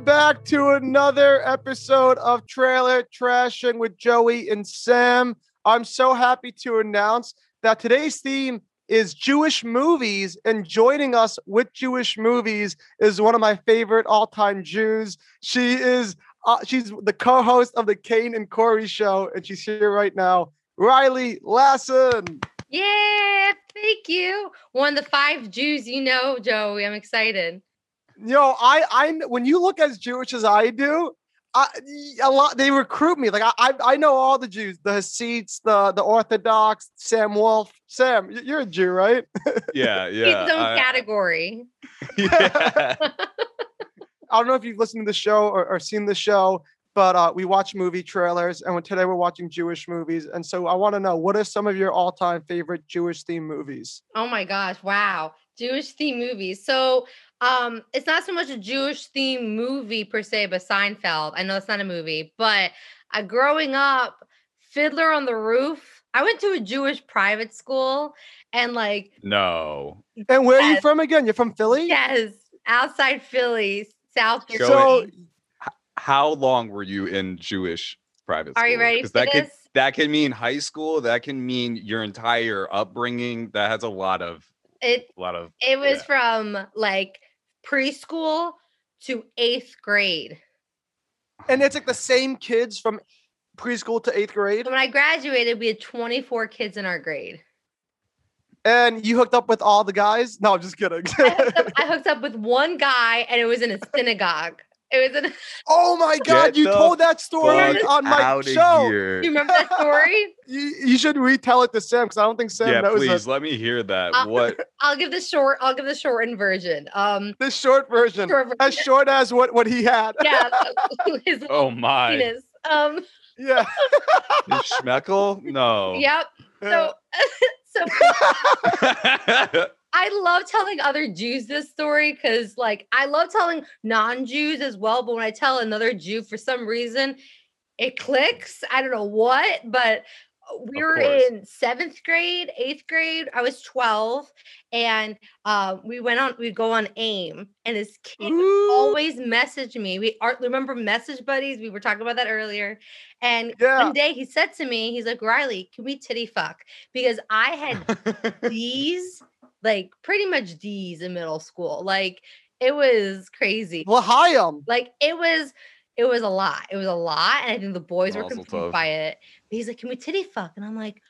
Welcome back to another episode of Trailer Trashing with Joey and Sam. I'm so happy to announce that today's theme is Jewish movies, and joining us with Jewish movies is one of my favorite all-time Jews. She is uh, she's the co-host of the Kane and Corey show, and she's here right now. Riley Lassen. Yeah, thank you. One of the five Jews you know, Joey. I'm excited. Yo, I I when you look as Jewish as I do, I, a lot they recruit me. Like I, I I know all the Jews, the Hasids, the the Orthodox, Sam Wolf. Sam, you're a Jew, right? Yeah, yeah. his own I- category. yeah. I don't know if you've listened to the show or, or seen the show, but uh, we watch movie trailers, and today we're watching Jewish movies. And so I want to know what are some of your all-time favorite Jewish themed movies? Oh my gosh, wow. Jewish theme movies. So um it's not so much a Jewish theme movie per se, but Seinfeld. I know it's not a movie, but uh, growing up, Fiddler on the Roof. I went to a Jewish private school and like no. And where are you from again? You're from Philly. yes, outside Philly, South Joey, So How long were you in Jewish private school? Are you ready 'Cause for that this? could that can mean high school. That can mean your entire upbringing. That has a lot of It a lot of. It was Yeah. from like preschool to eighth grade. and it's like the same kids from preschool to eighth grade. When I graduated, we had 24 kids in our grade. And you hooked up with all the guys? No, I'm just kidding. I hooked, up, I hooked up with one guy, and it was in a synagogue. It was in. A, oh my god, Get you told that story on my show. here. you remember that story? You, you should retell it to Sam because I don't think Sam Yeah, knows please it. let me hear that. Uh, what? I'll give the short. I'll give the shortened version. Um, The short version, short as short as what what he had. yeah, his Oh my. penis. Um, yeah. Is Schmeckel? No. yep. So, so I love telling other Jews this story because, like, I love telling non-Jews as well. But when I tell another Jew, for some reason, it clicks. I don't know what, but uh, we were in seventh grade, eighth grade. I was twelve, and uh, we went on. We go on AIM, and this kid Ooh, always message me. We are remember message buddies. We were talking about that earlier. And Yeah. one day he said to me, he's like, Riley, can we titty fuck? Because I had D's, like pretty much D's in middle school. Like it was crazy. L'chaim. Um. Like it was, it was a lot. It was a lot. And I think the boys were confused tough. by it. But he's like, can we titty fuck? And I'm like,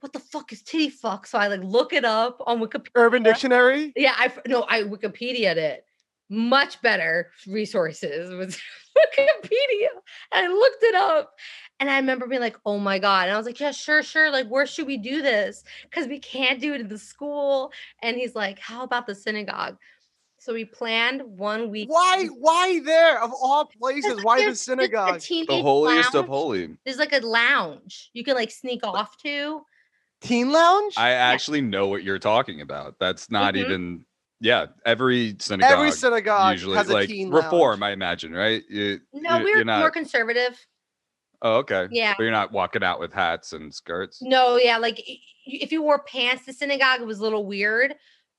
what the fuck is titty fuck? So I like look it up on Wikipedia. Urban Dictionary. Yeah, I no, I Wikipedia'd it. Much better resources was Wikipedia. And I looked it up. And I remember being like, oh my God. And I was like, yeah, sure, sure. Like, where should we do this? Because we can't do it in the school. And he's like, how about the synagogue? So we planned one week. Why? Why there of all places? Why the There's- there's a synagogue? the teenage holiest of lounge. holy. There's like a lounge you can like sneak off to. Teen lounge. I actually know what you're talking about. That's not Mhm. even. Yeah, every synagogue. Every synagogue usually has a like teen reform, lounge. I imagine, right? You, No, you- we were you're not. more conservative. Oh, okay. Yeah. But you're not walking out with hats and skirts. No, yeah, like y- y- if you wore pants to synagogue, it was a little weird,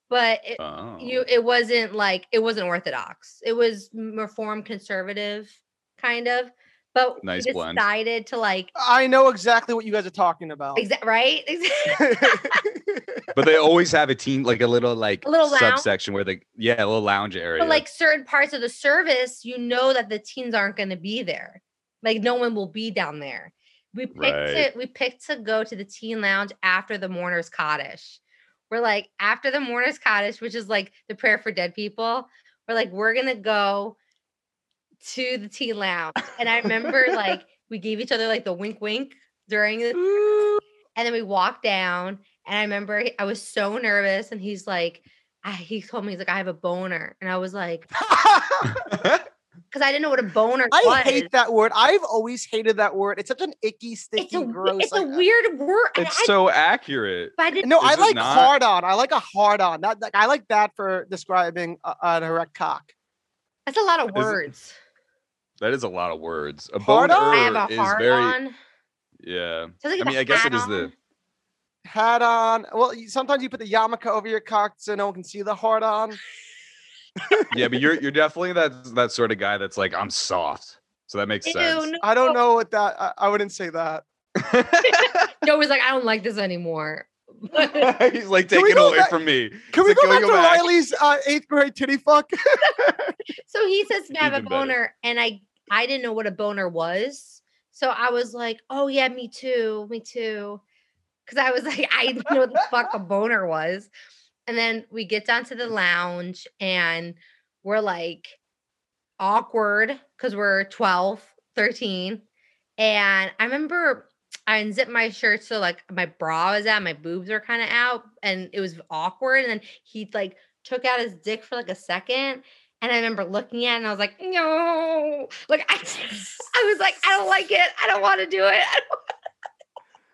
but it, Oh. you it wasn't like it wasn't orthodox. It was reform conservative, kind of. But Nice we blend. decided to like I know exactly what you guys are talking about. exact right. but they always have a team, like a little like A little lounge? subsection where they, yeah, a little lounge area. but like certain parts of the service, you know that the teens aren't going to be there. Like no one will be down there. We picked Right. to we picked to go to the teen lounge after the mourner's kaddish. We're like after the mourner's kaddish, which is like the prayer for dead people. We're like we're gonna go to the teen lounge, and I remember like we gave each other like the wink wink during the, and then we walked down, and I remember I was so nervous, and he's like, I, he told me he's like I have a boner, and I was like, because I didn't know what a boner I was. hate that word. I've always hated that word. It's such an icky, sticky, It's a w- gross. it's a like, uh, weird word. it's I, so accurate. but I didn't No, Is I like not? hard on. I like a hard on. That, that I like that for describing a, an erect cock. That's a lot of Is words. That is a lot of words. A Hard on? boner I have a is hard very, on. yeah. Sounds like I a mean, I guess it hat is the. on. Hat on. Well, you- sometimes you put the yarmulke over your cock so no one can see the hard on. Yeah, but you're you're definitely that that sort of guy that's like I'm soft. So that makes Ew, sense. no. I don't know what that. I, I wouldn't say that. Joe was like, I don't like this anymore. He's like Can we taking go away back- from me. Can we like, go can we back go to back? Riley's uh, eighth grade titty fuck? so he says to I have a Even better. boner, and I I didn't know what a boner was. So I was like, oh yeah, me too, me too. Cause I was like, I didn't know what the fuck a boner was. And then we get down to the lounge and we're like awkward because we're 12, 13. And I remember I unzipped my shirt so like my bra was out, my boobs were kind of out, and it was awkward. And then he like took out his dick for like a second. And I remember looking at it and I was like, no. Like I, I was like, I don't like it. I don't want to do it.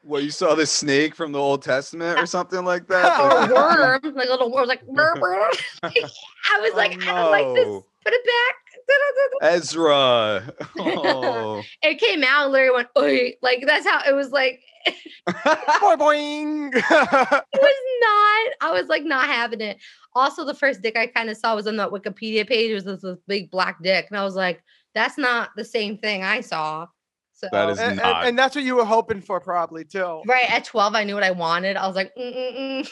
Well, you saw this snake from the Old Testament or something like that. or a worm, like a little worm, like burr, burr. I was like, Oh, I don't like this. Oh. Put it back. Ezra. Oh. It came out and Larry went, Oy. like that's how it was like Boy, boing. it was not. I was like not having it. Also, the first dick I kind of saw was on that Wikipedia page. It was this, this big black dick, and I was like, "That's not the same thing I saw." So That is- and, and- not. and that's what you were hoping for, probably too. right at twelve. I knew what I wanted. I was like, Mm-mm-mm.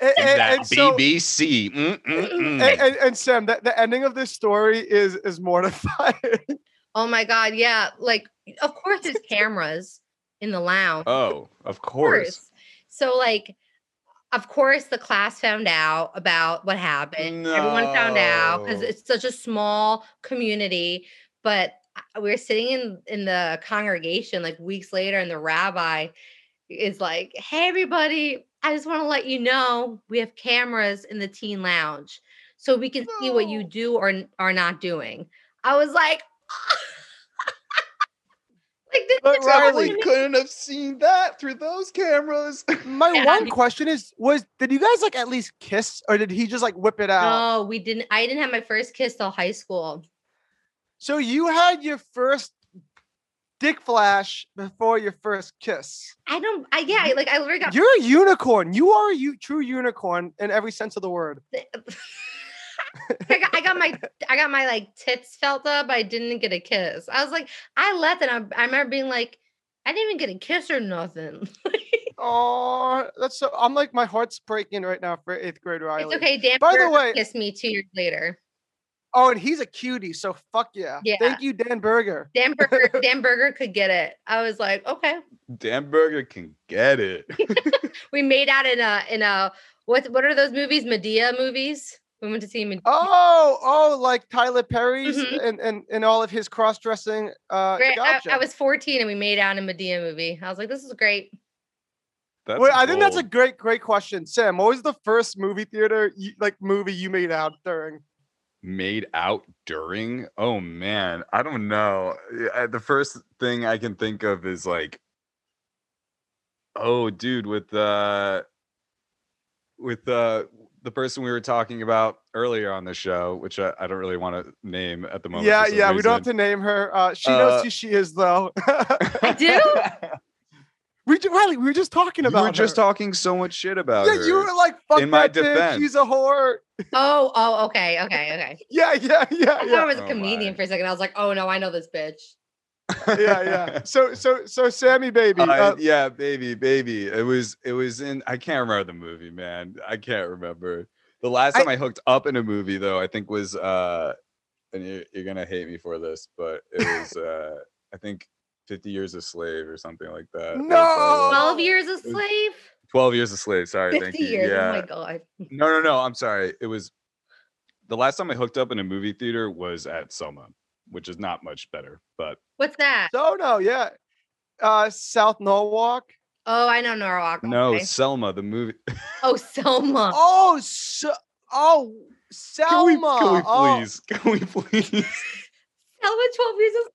And, and- that and BBC? Mm-mm-mm. and, and, and Sam, the, the ending of this story is is mortifying. "Oh my god, yeah!" Like, of course, there's cameras in the lounge. Oh, of Of course. So, like, of course, the class found out about what happened. Everyone found out because it's such a small community. But I- we were sitting in in the congregation like weeks later, and the rabbi is like, "Hey, everybody! I just want to let you know we have cameras in the teen lounge, so we can see what you do or are not doing." I was like. Like But Riley couldn't have seen that through those cameras. My Yeah, I one mean- question is: was did you guys like at least kiss, or did he just like whip it out? No, we didn't. I didn't have my first kiss till high school. So you had your first dick flash before your first kiss. I don't. I yeah. Like I literally got. You're a unicorn. You are a u- true unicorn in every sense of the word. I got, I got my I got my like tits felt up. I didn't get a kiss. I was like, I left and I, I remember being like, I didn't even get a kiss or nothing. Oh, that's so. I'm like my heart's breaking right now for eighth grade Riley. it's okay. Dan By the way- kissed me two years later. Oh, and he's a cutie, so fuck yeah. Yeah. Thank you, Dan Berger. Dan Berger, Dan Berger could get it. I was like, okay. Dan Berger can get it. We made out in a in a what what are those movies? Madea movies. We went to see Madea. Oh, oh, like Tyler Perry's Mhm. and, and and all of his cross dressing. Uh, Great. gotcha. I, I was 14 and we made out in a Madea movie. I was like, this is great. That's Wait, I think that's a great, great question, Sam. What was the first movie theater you, like movie you made out during? Made out during. Oh man, I don't know. Yeah, The first thing I can think of is like, oh, dude, with uh, with uh, the person we were talking about earlier on the show, which I, I don't really want to name at the moment. yeah, for some yeah. We don't have to name her. Uh, she knows Uh, who she is, though. I do? we ju- Riley, we were just talking about. We were just her. talking so much shit about Yeah, her. you were like, "Fuck In my that bitch, she's a whore." Oh, oh, okay, okay, okay. Yeah, yeah, yeah, I thought yeah, I was a Oh comedian my. for a second. I was like, oh no, I know this bitch. yeah, yeah. So, so, so, Sammy, baby. Uh, Uh, yeah, baby, baby. It was it was in I can't remember the movie, man. I can't remember. The last I- time I, hooked up in a movie though, I think was uh and you're, you're gonna hate me for this, but it was uh I think 50 years a slave or something like that. That was, No! 12 years a slave? 12 years a slave. Sorry, 50 thank you. years. Yeah. Oh my god. No, no, no. I'm sorry. It was the last time I hooked up in a movie theater was at Soma, which is not much better, but What's that? so no, yeah. Uh, South Norwalk. Oh, I know Norwalk. no, okay. Selma, the movie. Oh, Selma. Oh, so, oh, Can we, Selma. can we oh. please? Can we please? Selma 12 years a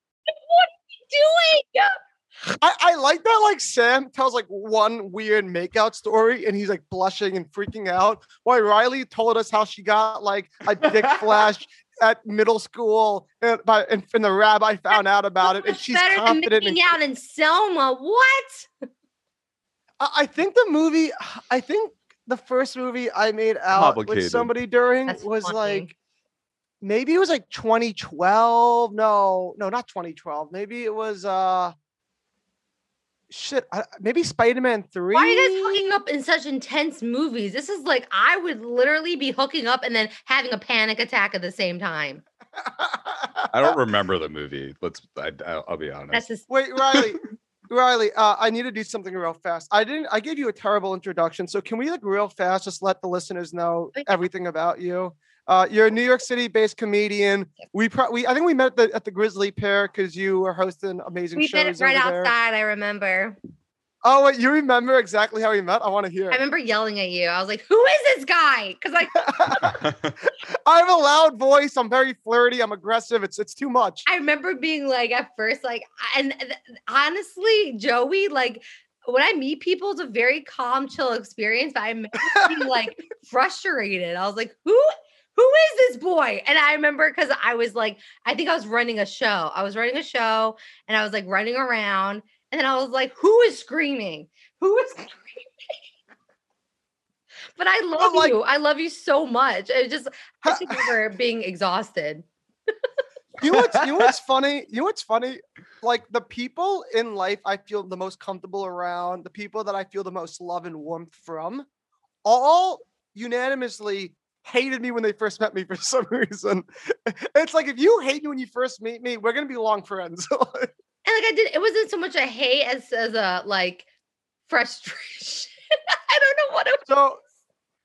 slave. What are you doing? I, I like that like Sam tells like one weird makeout story and he's like blushing and freaking out. Why Riley told us how she got like a dick flash at middle school and, by, and, and the rabbi found out about it and she's better than confident. making in- out in Selma. What? I, I think the movie, I think the first movie I made out with somebody during That's was funny. like maybe it was like 2012. No, no, not 2012. Maybe it was uh shit. I, maybe Spider-Man 3. Why are you guys hooking up in such intense movies? This is like I would literally be hooking up and then having a panic attack at the same time. I don't remember the movie. Let's. I, I'll, I'll be honest. That's just Wait, Riley. Riley, uh, I need to do something real fast. I didn't. I gave you a terrible introduction, so can we like real fast just let the listeners know everything about you? Uh, you're a New York City-based comedian. We, pro- we, I think we met at the, at the Grisly Pear because you were hosting amazing we shows did it right over there. outside. I remember. Oh, wait, you remember exactly how we met? I want to hear. I remember yelling at you. I was like, "Who is this guy?" Because like I have a loud voice. I'm very flirty. I'm aggressive. It's it's too much. I remember being like at first, like, and th- honestly, Joey, like when I meet people, it's a very calm, chill experience. But I'm like frustrated. I was like, who? Who is this boy? And I remember because I was like, I think I was running a show. I was running a show and I was like running around. And then I was like, who is screaming? Who is screaming? But I love like- you. I love you so much. It just I just remember being exhausted. You know what's you know what's funny? You know what's funny? Like the people in life I feel the most comfortable around, the people that I feel the most love and warmth from, all unanimously hated me when they first met me for some reason. It's like if you hate me when you first meet me, we're gonna be long friends. And like I did, it wasn't so much a hate as as a like frustration. I don't know what it was. so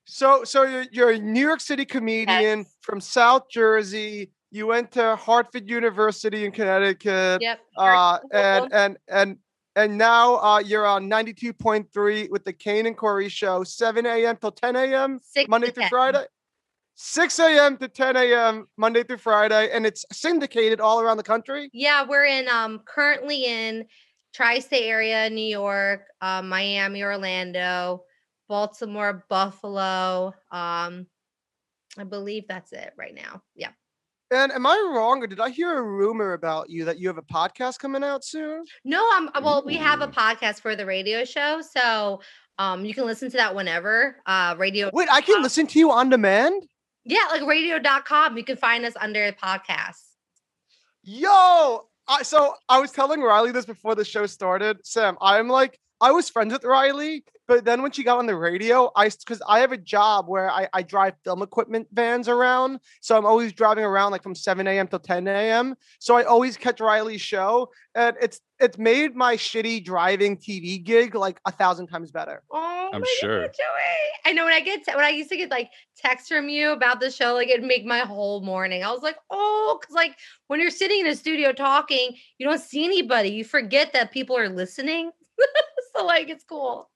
so so you're, you're a New York City comedian Yes. from South Jersey. You went to Hartford University in Connecticut. Yep. uh, and and and and now uh, you're on 92.3 with the Kane and Corey show, 7 a.m. till 10 a.m. Monday to through 10. Friday. 6 a.m. to 10 a.m. Monday through Friday, and it's syndicated all around the country. Yeah, we're in um currently in tri-state area, New York, uh, Miami, Orlando, Baltimore, Buffalo. Um, I believe that's it right now. Yeah. And am I wrong, or did I hear a rumor about you that you have a podcast coming out soon? No, um, well, we have a podcast for the radio show, so um, you can listen to that whenever. Uh, radio. Wait, I can listen to you on demand. Yeah, like radio.com. You can find us under podcasts. Yo, I, so I was telling Riley this before the show started. Sam, I'm like, I was friends with Riley, but then when she got on the radio, I because I have a job where I, I drive film equipment vans around, so I'm always driving around like from 7 a.m. till 10 a.m. So I always catch Riley's show, and it's it's made my shitty driving TV gig like a thousand times better. Oh, I'm my sure. God, Joey. I know when I get te- when I used to get like texts from you about the show, like it'd make my whole morning. I was like, oh, because like when you're sitting in a studio talking, you don't see anybody. You forget that people are listening. so like it's cool.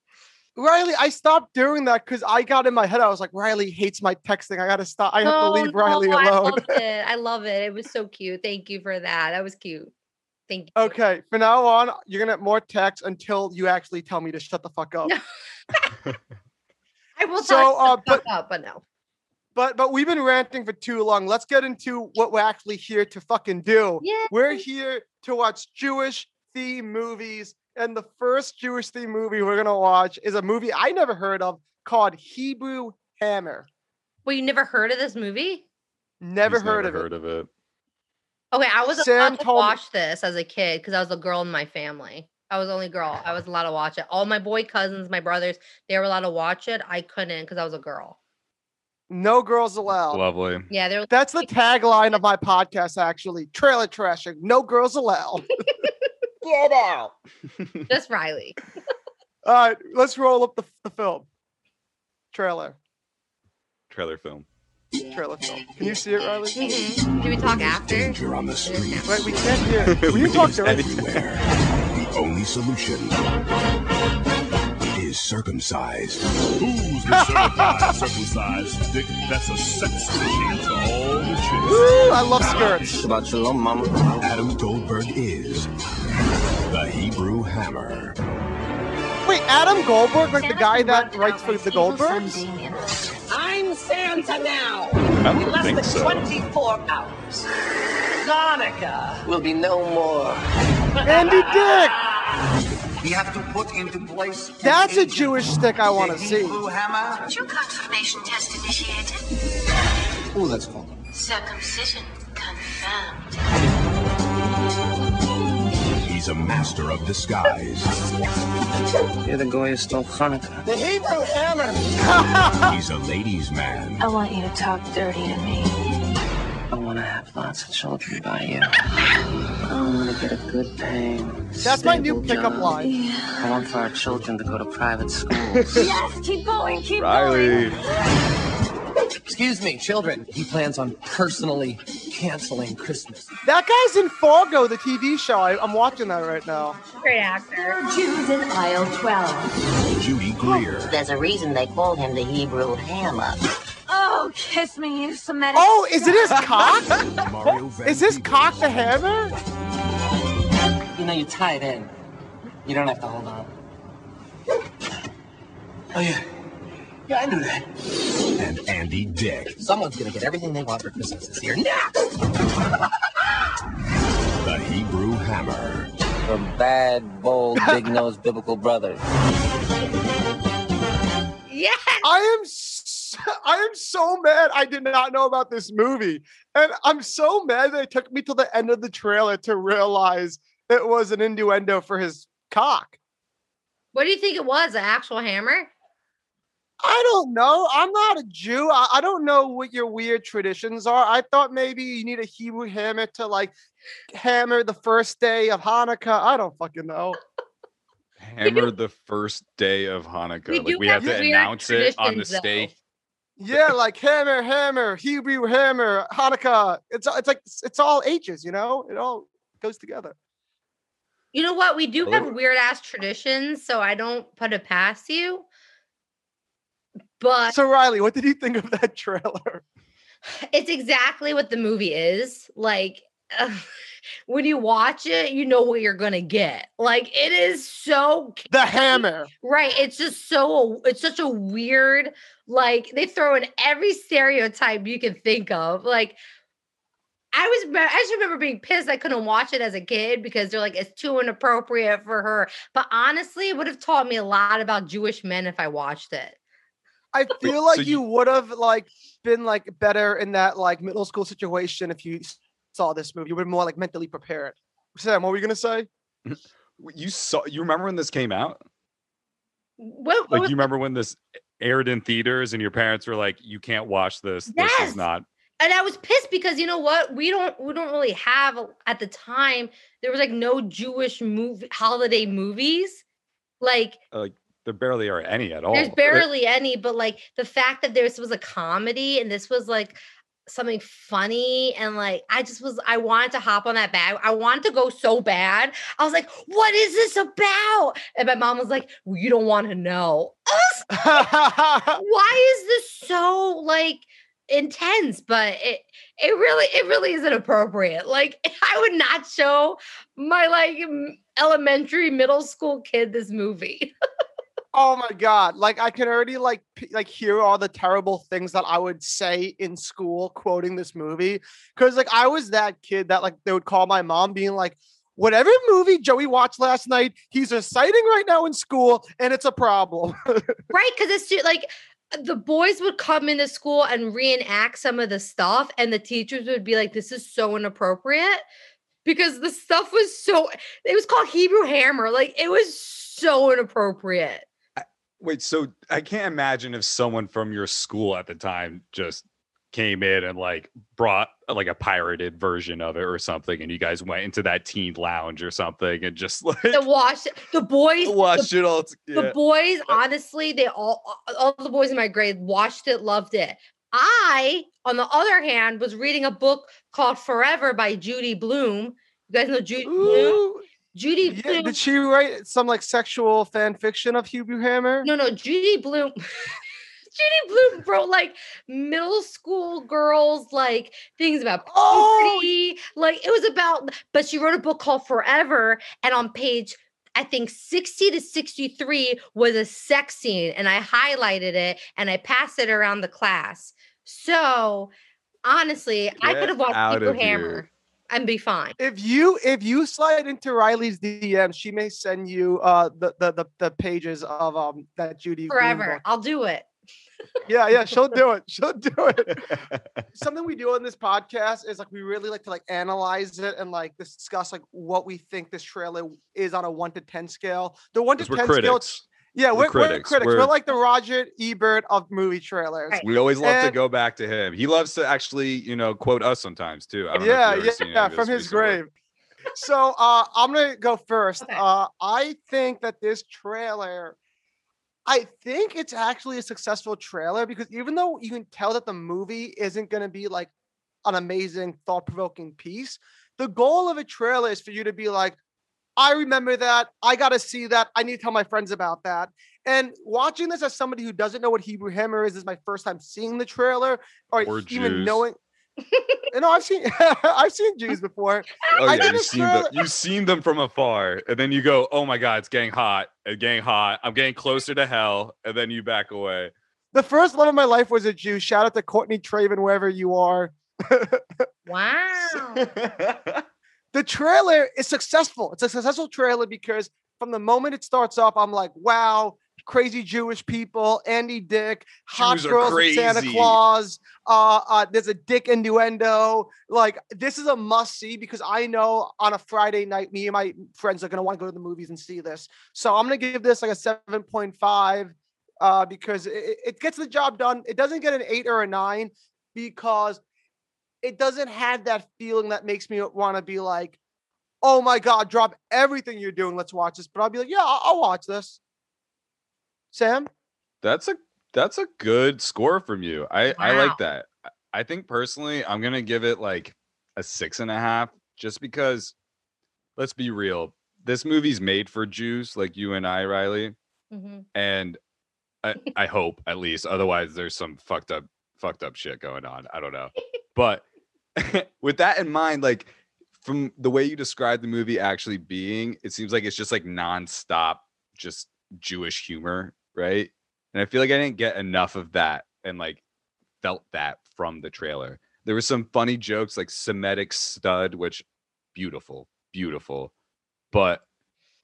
Riley, I stopped doing that because I got in my head. I was like, Riley hates my texting. I gotta stop. I have to No, leave Riley no, I alone. loved it. I love it. It was so cute. Thank you for that. That was cute. Thank you. Okay, from now on, you're gonna get more texts until you actually tell me to shut the fuck up. I will So, tell uh, to fuck but- up, but no. But but we've been ranting for too long. Let's get into what we're actually here to fucking do. Yeah. We're here to watch Jewish theme movies, and the first Jewish theme movie we're gonna watch is a movie I never heard of called Hebrew Hammer. Well, you never heard of this movie? Never He's heard never of heard it. of it. Okay, I was Sam allowed to told me- watch this as a kid because I was a girl in my family. I was the only girl. I was allowed to watch it. All my boy cousins, my brothers, they were allowed to watch it. I couldn't because I was a girl. No girls allowed. Lovely. Yeah, they were That's the tagline of my podcast, actually. Trailer trashing. No girls allowed. Get out. just Riley. All right, let's roll up the, the film. Trailer. Trailer film. Trailer film. Can you see it, Riley? Mhm. Do we talk after? Danger on the street. Wait, we can't hear. We can talk said direct. it. Everywhere. The only solution is circumcised. Who's the certified circumcised dick that's a sex machine to all the chicks? Woo, I love skirts. Shabbat shalom, mama. Adam Goldberg is the Hebrew Hammer. Wait, Adam Goldberg, like the guy that writes for the Goldbergs? I'm Santa now. I In don't less think than so. 24 hours. Hanukkah Will be no more. Andy Dick. We have to put into place. That's a Jewish stick I want to see. Hebrew hammer. Your confirmation test initiated. Oh, that's called. Circumcision confirmed. He's a master of disguise. You're the guy who stole Hanukkah. The Hebrew hammer. He's a ladies' man. I want you to talk dirty to me. I want to have lots of children by you. I want to get a good paying. That's my new pickup job. line. I want for our children to go to private schools. Yes, keep going, keep going. Riley. Excuse me, children. He plans on personally canceling Christmas. That guy's in Fargo, the TV show. I, I'm watching that right now. Great actor. Jews in aisle 12. Judy Greer. There's a reason they call him the Hebrew hammer. Oh, kiss me, you Semitic. Oh, is it his cock? Is his Peebles. cock the hammer? you know, you tie it in. You don't have to hold on. Oh, yeah. Yeah, I knew that. And Andy Dick. Someone's gonna get everything they want for Christmas this year. Next! The Hebrew Hammer. From bad, bold, big-nosed biblical brothers. Yes. I am so, I am so mad I did not know about this movie. And I'm so mad that it took me till the end of the trailer to realize it was an innuendo for his cock. What do you think it was? An actual hammer? I don't know. I'm not a Jew. I, I don't know what your weird traditions are. I thought maybe you need a Hebrew hammer to like hammer the first day of Hanukkah. I don't fucking know. Hammer the first day of Hanukkah. We like we have, have to weird announce it on the traditions, though. stake. Yeah, like hammer, hammer, Hebrew hammer, Hanukkah. It's it's like it's all H's, you know. It all goes together. You know what? We do have weird ass traditions, so I don't put it past you. But So Riley, what did you think of that trailer? it's exactly what the movie is. Like when you watch it, you know what you're gonna get. Like it is so The hammer. right. It's just so it's such a weird. Like they throw in every stereotype you can think of. Like I was, I just remember being pissed I couldn't watch it as a kid because they're like it's too inappropriate for her. But honestly, it would have taught me a lot about Jewish men if I watched it. I feel like so you you- would have like been like better in that like middle school situation if you s- saw this movie. You would have more like mentally prepared. Sam, what were you gonna say? You saw you remember when this came out? What, what Like was- you remember when this aired in theaters and your parents were like, You can't watch this. This is not and I was pissed because you know what? We don't we don't really have at the time there was like no Jewish movie holiday movies. Like uh, like there barely are any at all. there's Like, barely any, but like the fact that this was a comedy and this was like something funny and like I just was I wanted to hop on that bag. I wanted to go so bad. I was like, what is this about? And my mom was like, well, you don't want to know. Was why is this so like intense but it it really it really isn't appropriate like i would not show my like elementary middle school kid this movie oh my god! Like I can already like p- like hear all the terrible things that I would say in school quoting this movie because like I was that kid that like they would call my mom being like. Whatever movie Joey watched last night, he's reciting right now in school, and it's a problem. right because it's ju- like the boys would come into school and reenact some of the stuff and the teachers would be like this is so inappropriate because the stuff was so it was called hebrew hammer like it was so inappropriate Wait, so I can't imagine if someone from your school at the time just came in and like brought uh, like a pirated version of it or something, and you guys went into that teen lounge or something and just like the watch the boys the it all. t- the boys honestly they all all the boys in my grade watched it loved it. I on the other hand was reading a book called forever by Judy Blume. You guys know Judy Blume? Ooh, judy yeah, Blume did she write some like sexual fan fiction of Hebrew Hammer? no no Judy Blume Judy Blume wrote like middle school girls like things about Oh, like it was about but she wrote a book called forever and on page I think 60 to 63 was a sex scene, and I highlighted it and I passed it around the class. So honestly, I could have watched out Hebrew of here. Hammer. And be fine. If you if you slide into Riley's DM, she may send you uh the the the, the pages of um that Judy Forever. I'll do it. Yeah, yeah, she'll do it. She'll do it. Something we do on this podcast is like we really like to like analyze it and like discuss like what we think this trailer is on a one to ten scale. The one to we're ten scale. critics. Yeah, We're we're, we're critics. critics. We're, We're- like the Roger Ebert of movie trailers. Right. We always love to go back to him. He loves to actually, you know, quote us sometimes too. I don't Yeah, you've yeah, yeah, from his recent grave. So uh, I'm gonna go first. Okay. Uh, I think that this trailer, I think it's actually a successful trailer because even though you can tell that the movie isn't gonna be like an amazing, thought-provoking piece, the goal of a trailer is for you to be like, I remember that. I gotta see that. I need to tell my friends about that. And watching this as somebody who doesn't know what Hebrew Hammer is is my first time seeing the trailer or, Or even Jews. knowing. you know, I've seen I've seen Jews before. Oh I yeah, you've a seen them. You've seen them from afar, and then you go, "Oh my God, it's getting hot! It's getting hot! I'm getting closer to hell!" And then you back away. The first love of my life was a Jew. Shout out to Courtney Traven, wherever you are. Wow. The trailer is successful. It's a successful trailer because from the moment it starts off, I'm like, wow, crazy Jewish people, Andy Dick, hot Jews girls with Santa. Claus. Uh, uh, there's a dick innuendo. Like, this is a must see because I know on a Friday night, me and my friends are gonna want to go to the movies and see this. So I'm gonna give this like a 7.5 uh, because it- it gets the job done. It doesn't get an eight or a nine because it doesn't have that feeling that makes me want to be like, oh my god, drop everything you're doing. Let's watch this. But I'll be like, yeah, I'll, I'll watch this. Sam, That's a that's a good score from you. I I like that. I- I think personally, I'm gonna give it like a six and a half, just because. Let's be real. This movie's made for Jews like you and I, Riley, Mhm. and I, I hope at least. Otherwise, there's some fucked up fucked up shit going on. I don't know, but with that in mind, like from the way you describe the movie actually being, it seems like it's just like nonstop, just Jewish humor, right? And I feel like I didn't get enough of that and like felt that from the trailer. There were some funny jokes like Semitic stud, which beautiful, beautiful. But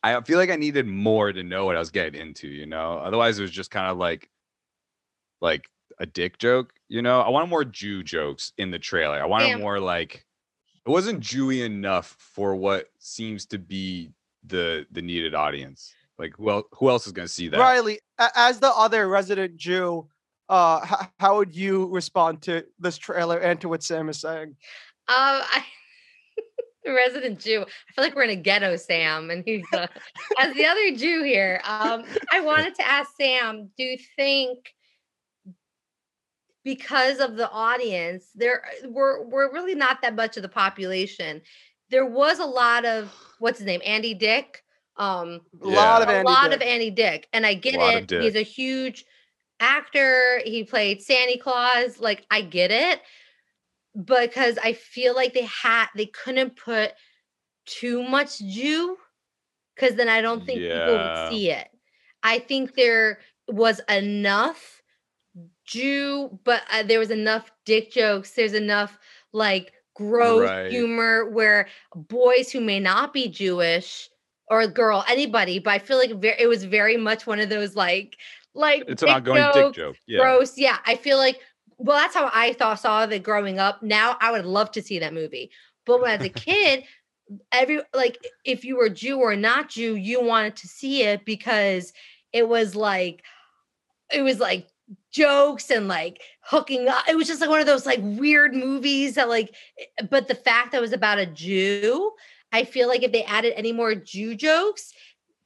I feel like I needed more to know what I was getting into, you know? Otherwise it was just kind of like like a dick joke, you know? I wanted more Jew jokes in the trailer. I wanted Damn. more like it wasn't Jewy enough for what seems to be the the needed audience. Like well, who else is going to see that? Riley, as the other resident Jew, uh, h- how would you respond to this trailer and to what Sam is saying? Um, I, the resident Jew. I feel like we're in a ghetto, Sam, and he's uh, as the other Jew here. Um, I wanted to ask Sam, do you think because of the audience, there we're we're really not that much of the population. There was a lot of what's his name, Andy Dick. Um, A lot of andy a Andy lot of Dick. Andy Dick, and I get it. He's a huge actor. He played Santa Claus. Like I get it, because I feel like they had they couldn't put too much Jew, because then I don't think people would see it. I think there was enough Jew, but uh, there was enough dick jokes. There's enough like gross Right. humor where boys who may not be Jewish or a girl, anybody, but I feel like ver- it was very much one of those like like It's an ongoing dick joke. Yeah. gross. Yeah, I feel like well, that's how I thought saw it growing up. Now I would love to see that movie, but when as a kid, every like if you were Jew or not Jew, you wanted to see it because it was like it was like jokes and like hooking up. It was just like one of those like weird movies that like eh, but the fact that it was about a Jew, I feel like if they added any more Jew jokes,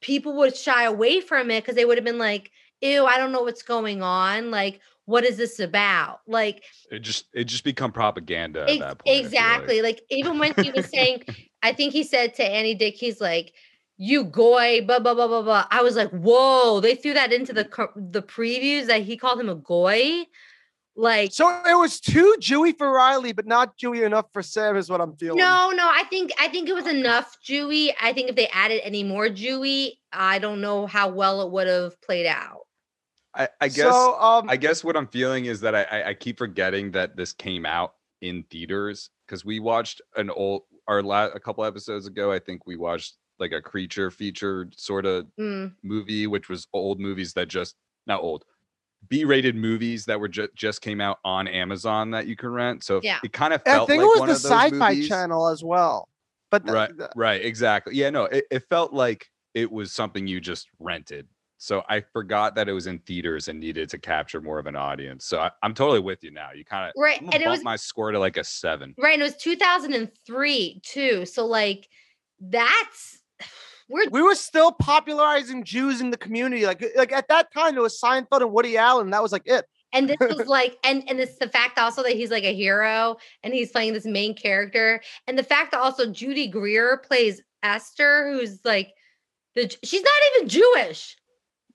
people would shy away from it because they would have been like, ew, I don't know what's going on. Like, what is this about? Like, It just it just become propaganda at Ex- that point. I like. exactly. Like. even when he was saying, I think he said to Andy Dick, he's like, "You goy," blah blah blah blah blah. I was like, "Whoa!" They threw that into the the previews that he called him a goy. Like, So it was too Jewy for Riley, but not Jewy enough for Sam, is what I'm feeling. no, no. I think I think it was enough Jewy. I think if they added any more Jewy, I don't know how well it would have played out. I, I guess So, um, I guess what I'm feeling is that I, I, I keep forgetting that this came out in theaters because we watched an old our last a couple episodes ago, I think we watched like a creature featured sort of Mm. movie, which was old movies that just not old, B-rated movies that were just just came out on Amazon that you can rent. So Yeah. it kind of I felt think like it was one the of those Sci-Fi movies. Channel as well. But th- right th- right exactly yeah no it, it felt like it was something you just rented so i forgot that it was in theaters and needed to capture more of an audience so I, i'm totally with you now you kind of Right, and it was- my score to like a seven Right. And it was 2003 too. So like that's we're we were still popularizing Jews in the community. Like, uh, like at that time, it was Seinfeld and Woody Allen. That was like it. and this was like and and it's the fact also that he's like a hero and he's playing this main character and the fact that also Judy Greer plays Esther who's like the she's not even Jewish.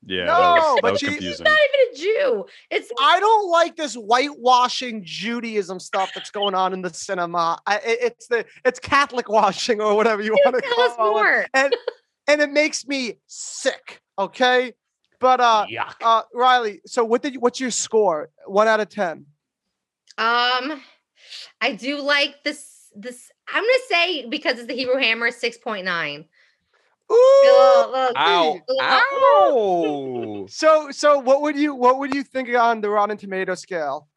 Yeah No, that was, but that was she- She's Not even a Jew. It's I don't like this whitewashing Judaism stuff that's going on in the cinema. I, it- it's the it's Catholic washing or whatever you want to tell us call it, more. and and it makes me sick. Okay, but uh, Yuck. uh, Riley. So what did you, what's your score? One out of ten. Um, I do like this. This I'm gonna say because it's the Hebrew Hammer, six point nine. Ooh. ow ow So so what would you what would you think on the Rotten Tomato scale?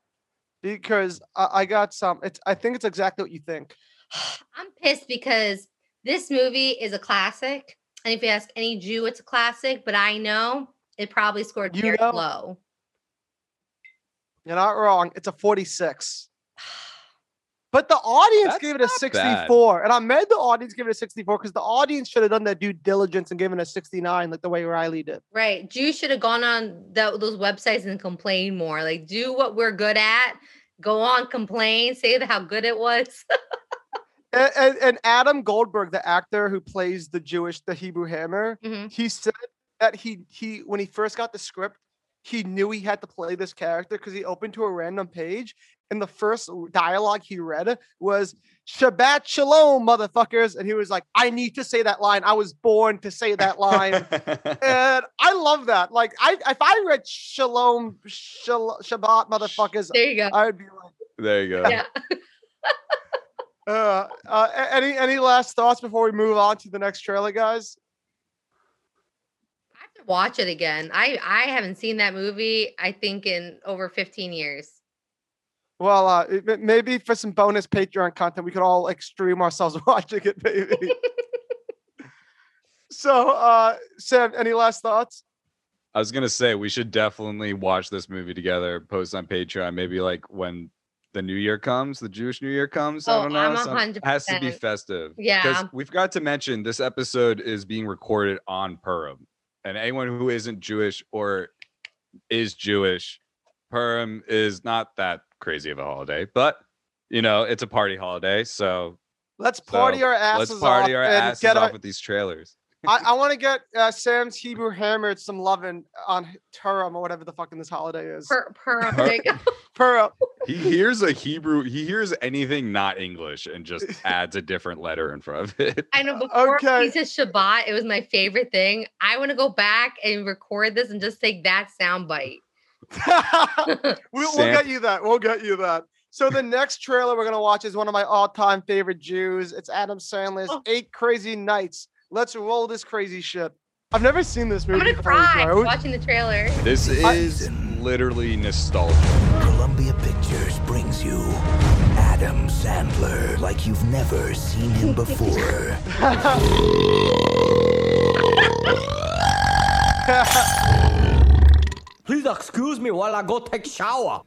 Because I, I got some. It's I think it's exactly what you think. I'm pissed because this movie is a classic, and if you ask any Jew, it's a classic. But I know it probably scored You very know? low. You're not wrong. It's a 46. But the audience That's gave it a not bad. 64. And I made the audience give it a 64 because the audience should have done their due diligence and given it a 69, like the way Riley did. Right? Jews should have gone on tho- those websites and complained more. Like, do what we're good at. Go on, complain, say how good it was. And, and, and Adam Goldberg, the actor who plays the Jewish, the Hebrew Hammer, Mhm. he said that he he when he first got the script, he knew he had to play this character because he opened to a random page and the first dialogue he read was Shabbat Shalom, motherfuckers, and he was like, "I need to say that line. I was born to say that line." and I love that. Like, I if I read Shalom, shal, Shabbat, motherfuckers, there you go. I'd be like, there you go yeah. uh, uh, any any last thoughts before we move on to the next trailer, guys? I have to watch it again. I I haven't seen that movie. I think in over 15 years. Well, uh, it- it- maybe for some bonus Patreon content, we could all like stream ourselves watching it, maybe. so, uh, Sam, any last thoughts? I was gonna say we should definitely watch this movie together, post on Patreon, maybe like when the New Year comes, the Jewish New Year comes. I Oh, don't know. I'm some- it has to be festive. Yeah. Because we forgot to mention this episode is being recorded on Purim, and anyone who isn't Jewish or is Jewish, Purim is not that crazy of a holiday, but you know it's a party holiday, so Let's party so our asses let's party off our and asses get off our, with these trailers. I, I want to get uh, Sam's Hebrew Hammered some loving on Turum or whatever the fucking this holiday is. Per, per, Per- Purim. He hears a Hebrew. He hears anything not English and just adds a different letter in front of it. I know before Okay. he says Shabbat, it was my favorite thing. I want to go back and record this and just take that sound bite. we'll, we'll get you that. We'll get you that. So the next trailer we're gonna watch is one of my all-time favorite Jews. It's Adam Sandler's Oh. Eight Crazy Nights. Let's roll this crazy shit. I've never seen this movie. I'm gonna before, cry bro. watching the trailer. This I- is literally nostalgia. Columbia Pictures brings you Adam Sandler like you've never seen him before. Please excuse me while I go take shower.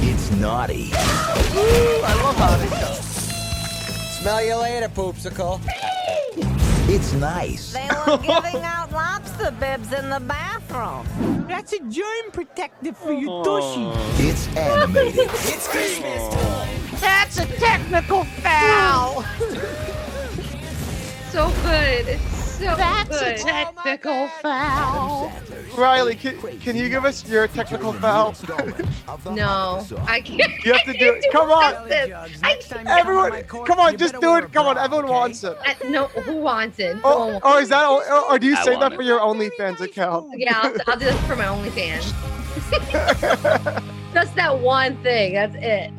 It's naughty. Ooh, I love how Smell you later, poopsicle. It's nice. They were giving out lobster bibs in the bathroom. That's a germ protector for your tushy. It's animated. It's Christmas time. That's a technical foul. So good. So good. technical foul. Riley, can, can you give us your technical foul? No, I can't. You have to do it. Come on. Everyone, come on, just do it. Come on, everyone wants it. I, no, who wants it? No Oh, one oh, is that? Or, or oh, oh, do you I say that it. for your OnlyFans account? Yeah, I'll, I'll do this for my OnlyFans. Just that one thing. That's it.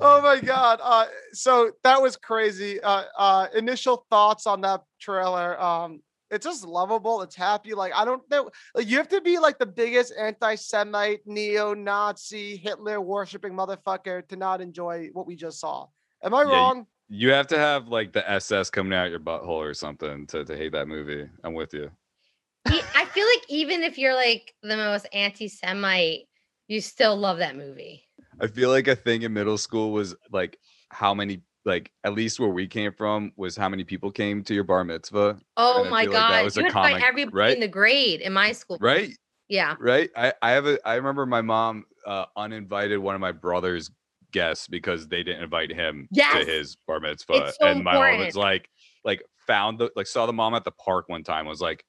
Oh my god. Uh so that was crazy. Uh uh initial thoughts on that trailer. Um it's just lovable. It's happy. Like I don't know. Like you have to be like the biggest anti-Semite, neo-Nazi, Hitler worshipping motherfucker to not enjoy what we just saw. Am I Yeah, wrong? You have to have like the SS coming out your butthole or something to, to hate that movie. I'm with you. i feel like even if you're like the most anti-Semite, you still love that movie. I feel like a thing in middle school was like how many like at least where we came from was how many people came to your bar mitzvah. Oh my feel like god, that was you a had to fight common- everybody right? in the grade in my school. Right? Yeah. Right? I, I have a I remember my mom uh uninvited one of my brother's guests because they didn't invite him Yes! to his bar mitzvah. so and my mom was like like found the like saw the mom at the park one time was like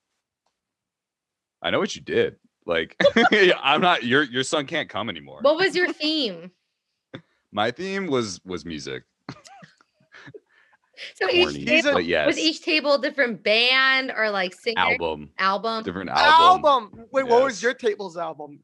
I know what you did. Like I'm not your your son can't come anymore. What was your theme? My theme was was music. So each Corny, table, but yes. was each table a different band or like singer Album. album? Different album. Album. Wait, what was your table's album?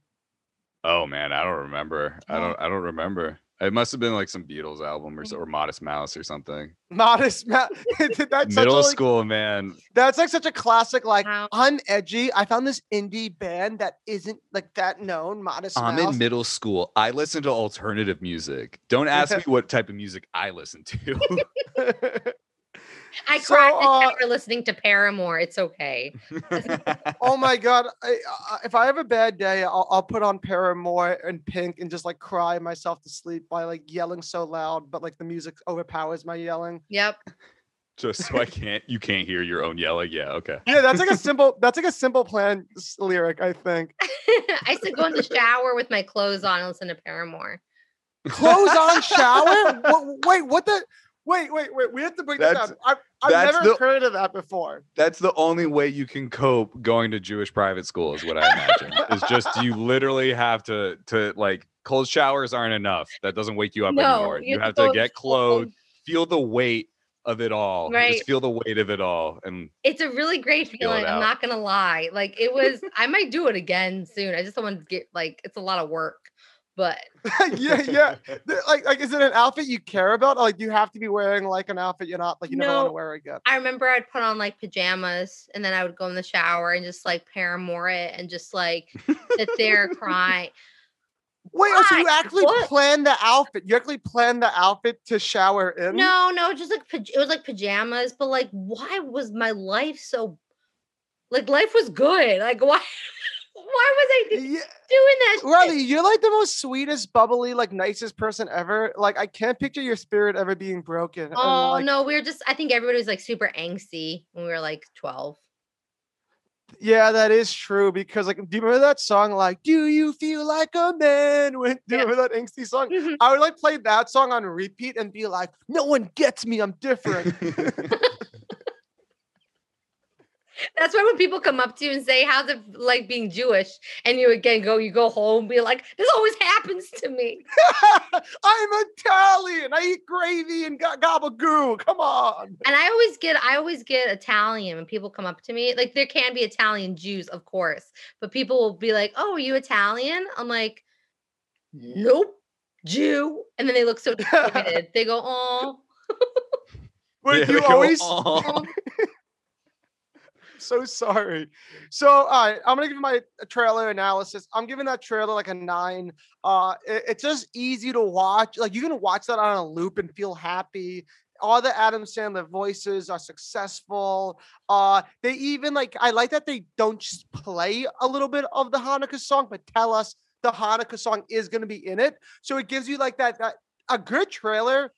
Oh man, I don't remember. I don't I don't remember. It must have been like some Beatles album or, so, mm. or Modest Mouse or something. Modest Ma- that's such a, Middle like, school, man. That's like such a classic, like Wow. unedgy. I found this indie band that isn't like that known. Modest Mouse. I'm Mouse. in middle school. I listen to alternative music. Don't ask me what type of music I listen to. I So, cried this uh, summer listening to Paramore. It's okay. oh my god! I, I, if I have a bad day, I'll, I'll put on Paramore and Pink and just like cry myself to sleep by like yelling so loud, but like the music overpowers my yelling. Yep. Just so I can't you can't hear your own yelling. Yeah, okay. Yeah, that's like a simple. That's like a simple plan lyric. I think. I used to go in the shower with my clothes on and listen to Paramore. Clothes on shower. Wha- wait, what the? Wait, wait, wait. We have to break that That's- down. I've, I've never the- heard of that before. That's the only way you can cope going to Jewish private school, is what I imagine. is just you literally have to to like cold showers aren't enough. That doesn't wake you up No, anymore. you You have have to to get cold. clothed, feel the weight of it all. Right. Just feel the weight of it all. And It's a really great Feel feeling. I'm not gonna lie. Like it was. I might do it again soon. I just don't want to get like it's a lot of work. But yeah, yeah. Like, like, is it an outfit you care about? Like, you have to be wearing like an outfit you're not like you never want to wear again. I remember I'd put on like pajamas and then I would go in the shower and just like Paramore it and just like sit there crying. Wait, oh, so you actually What? planned the outfit? You actually planned the outfit to shower in? No, no, just like it was like pajamas, but like why was my life so like life was good? Like why why was I doing Yeah, that? shit? Riley, you're like the most sweetest, bubbly, like nicest person ever. Like, I can't picture your spirit ever being broken. Oh like, no, we were just I think everybody was like super angsty when we were like 12. Yeah, that is true. Because like, do you remember that song? Like, do you feel like a man? When do you Yeah. remember that angsty song? Mhm. I would like play that song on repeat and be like, no one gets me. I'm different. That's why when people come up to you and say, How's it like being Jewish? And you again go, you go home be like, This always happens to me. I'm Italian. I eat gravy and ga- gabagoo. Come on. And I always get, I always get Italian when people come up to me. Like there can be Italian Jews, of course, but people will be like, "Oh, are you Italian?" I'm like, "Nope, Jew." And then they look so disappointed. they go, "Oh, Wait, Yeah, you they go, always "Aw." so sorry. So, all right, I'm gonna give my trailer analysis. I'm giving that trailer like a nine. Uh, it- it's just easy to watch. Like you can watch that on a loop and feel happy. All the Adam Sandler voices are successful. Uh, they even like I like that they don't just play a little bit of the Hanukkah song, but tell us the Hanukkah song is gonna be in it. So it gives you like that that a good trailer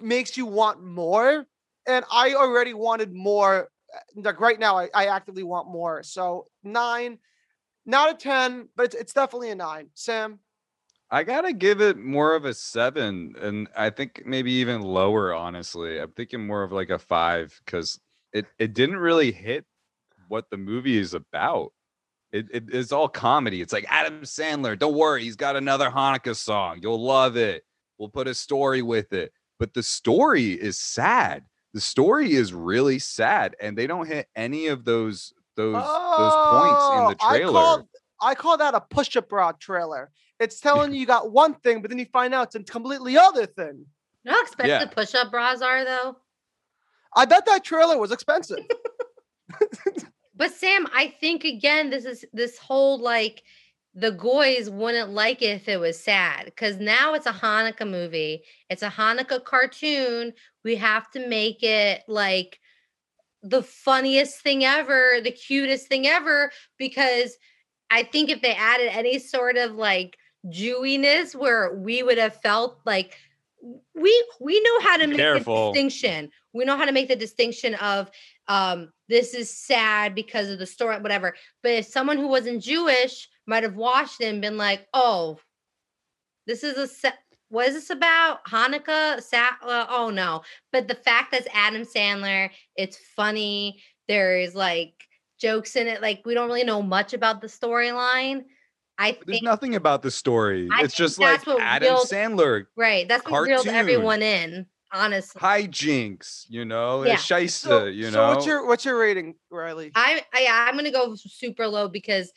makes you want more. And I already wanted more uh, Uh, like right now I, I actively want more so nine not a 10 but it's, it's definitely a nine sam I gotta give it more of a seven, and I think maybe even lower. Honestly, I'm thinking more of like a five because it it didn't really hit what the movie is about. It, it it's all comedy. It's like Adam Sandler. Don't worry, he's got another Hanukkah song. You'll love it. We'll put a story with it. But the story is sad. The story is really sad, and they don't hit any of those those those points in oh, the Oh, I trailer. I call that a push-up bra trailer. It's telling you you got one thing, but then you find out it's a completely other thing. You know how expensive Yeah. push-up bras are, though. I bet that trailer was expensive. But Sam, I think again, this is this whole like the goys wouldn't like it if it was sad because now it's a Hanukkah movie. It's a Hanukkah cartoon. We have to make it like the funniest thing ever, the cutest thing ever, because I think if they added any sort of like Jewiness where we would have felt like we we know how to make Careful. the distinction. We know how to make the distinction of um this is sad because of the story, whatever. But if someone who wasn't Jewish might have watched it and been like, oh, this is a sa- what is this about? Hanukkah? Sa- uh, oh no. But the fact that it's Adam Sandler, it's funny. There's like jokes in it. Like we don't really know much about the storyline. I There's think nothing about the story. I it's just like Adam reeled- Sandler right. That's what reeled cartoon. everyone in. Honestly, hijinks, you know, Yeah. yeah. shysta, So, you so know. what's your what's your rating, Riley? I, I I'm gonna go super low because